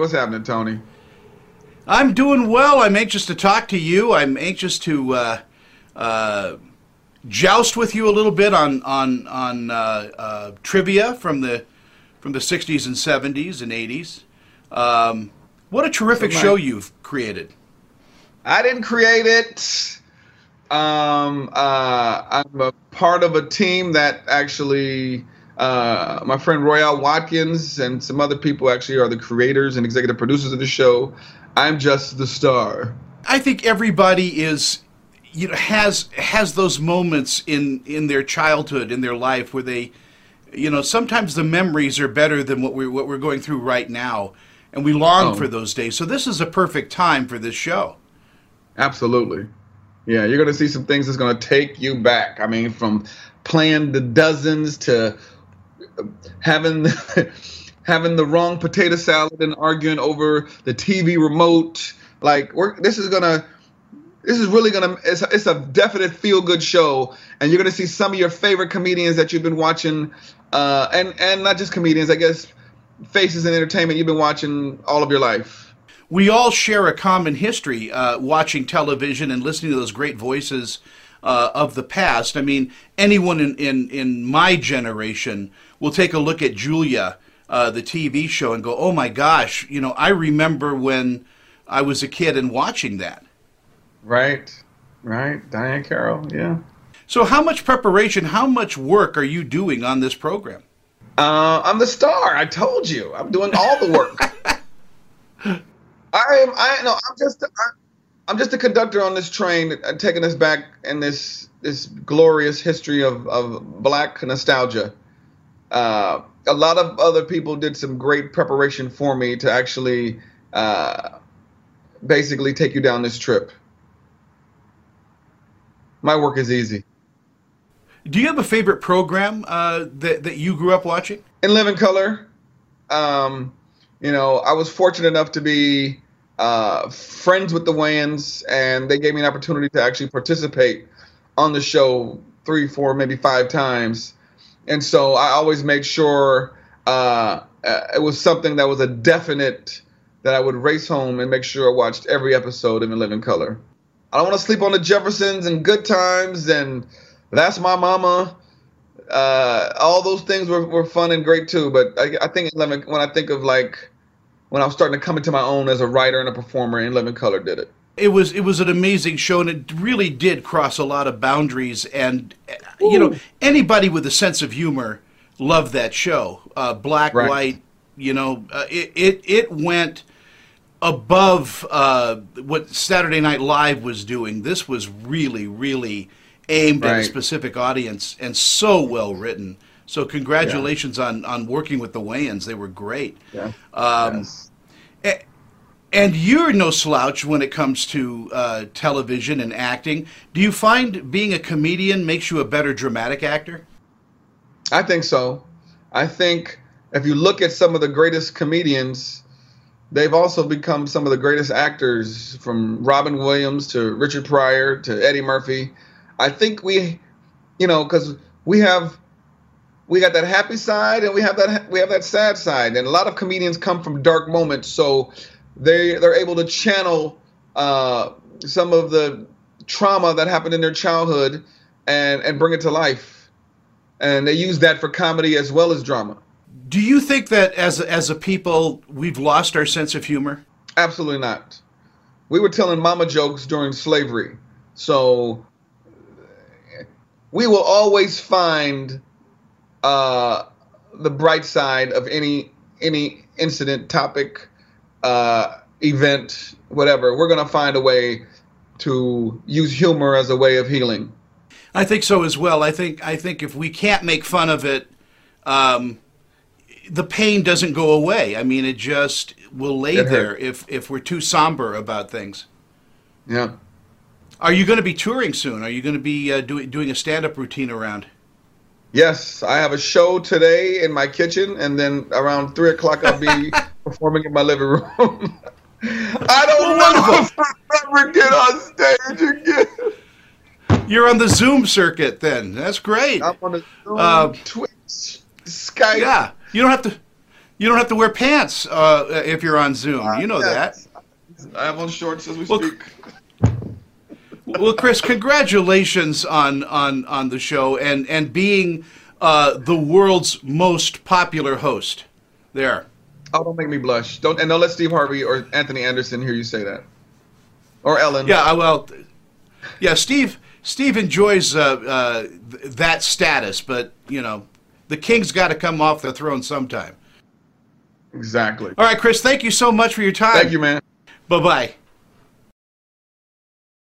What's happening, Tony? I'm doing well. I'm anxious to talk to you. I'm anxious to uh, uh, joust with you a little bit on on on uh, uh trivia from the from the 60s and 70s and 80s. Um, what a terrific show you've created! I didn't create it. Um, uh, I'm a part of a team that actually uh, my friend Royale Watkins and some other people actually are the creators and executive producers of the show. I'm just the star. I think everybody is you know has has those moments in in their childhood in their life where they you know sometimes the memories are better than what we what we're going through right now and we long oh. for those days. So this is a perfect time for this show. Absolutely. Yeah, you're going to see some things that's going to take you back. I mean, from playing the dozens to having having the wrong potato salad and arguing over the TV remote. Like, we're, this is gonna, this is really gonna, it's, it's a definite feel good show, and you're gonna see some of your favorite comedians that you've been watching, uh, and and not just comedians, I guess, faces in entertainment you've been watching all of your life. We all share a common history, uh, watching television and listening to those great voices uh, of the past. I mean, anyone in, in, in my generation will take a look at Julia, uh, the TV show, and go, oh my gosh, you know, I remember when I was a kid and watching that. Right, right. Diahann Carroll, yeah. So, how much preparation, how much work are you doing on this program? Uh, I'm the star. I told you. I'm doing all the work. I am. I no. I'm just. I, I'm just a conductor on this train, uh, taking us back in this this glorious history of of black nostalgia. Uh, a lot of other people did some great preparation for me to actually uh, basically take you down this trip. My work is easy. Do you have a favorite program uh, that that you grew up watching? In Living Color, um, you know, I was fortunate enough to be uh, friends with the Wayans, and they gave me an opportunity to actually participate on the show three, four, maybe five times. And so I always made sure uh, uh, it was something that was a definite that I would race home and make sure I watched every episode of In Living Color. I don't want to sleep on the Jeffersons and Good Times and That's My Mama. Uh, all those things were, were fun and great too. But I, I think when I think of like when I was starting to come into my own as a writer and a performer, In Living Color did it. It was it was an amazing show, and it really did cross a lot of boundaries. And Ooh. you know, anybody with a sense of humor loved that show. Uh, black, right. white, you know, uh, it, it it went above uh, what Saturday Night Live was doing. This was really, really aimed right. at a specific audience and so well written. So congratulations yeah. on on working with the Wayans. They were great. Yeah. Um, yes. And you're no slouch when it comes to uh, television and acting. Do you find being a comedian makes you a better dramatic actor? I think so. I think if you look at some of the greatest comedians, they've also become some of the greatest actors from Robin Williams to Richard Pryor to Eddie Murphy. I think we, you know, because we have we got that happy side and we have that we have that sad side. And a lot of comedians come from dark moments so they they're able to channel uh, some of the trauma that happened in their childhood and and bring it to life. And they use that for comedy as well as drama. Do you think that as a, as a people we've lost our sense of humor? Absolutely not. We were telling mama jokes during slavery. So we will always find uh, the bright side of any any incident, topic, uh, event, whatever. We're going to find a way to use humor as a way of healing. I think so as well. I think I think if we can't make fun of it, um, the pain doesn't go away. I mean, it just will lay there if if we're too somber about things. Yeah. Are you going to be touring soon? Are you going to be uh, doing doing a stand up routine around? Yes, I have a show today in my kitchen, and then around three o'clock I'll be performing in my living room. I don't know if I'll ever get on stage again. You're on the Zoom circuit, then. That's great. I'm on the Zoom, uh, Twitch, Skype. Yeah, you don't have to. You don't have to wear pants uh, if you're on Zoom. You know yes. that. I have on shorts as we well, speak. Well, Chris, congratulations on on on the show and and being uh, the world's most popular host. There. Oh, don't make me blush. Don't and don't let Steve Harvey or Anthony Anderson hear you say that. Or Ellen. Yeah, well, yeah, Steve. Steve enjoys uh, uh, that status, but you know, the king's got to come off the throne sometime. Exactly. All right, Chris. Thank you so much for your time. Thank you, man. Bye bye.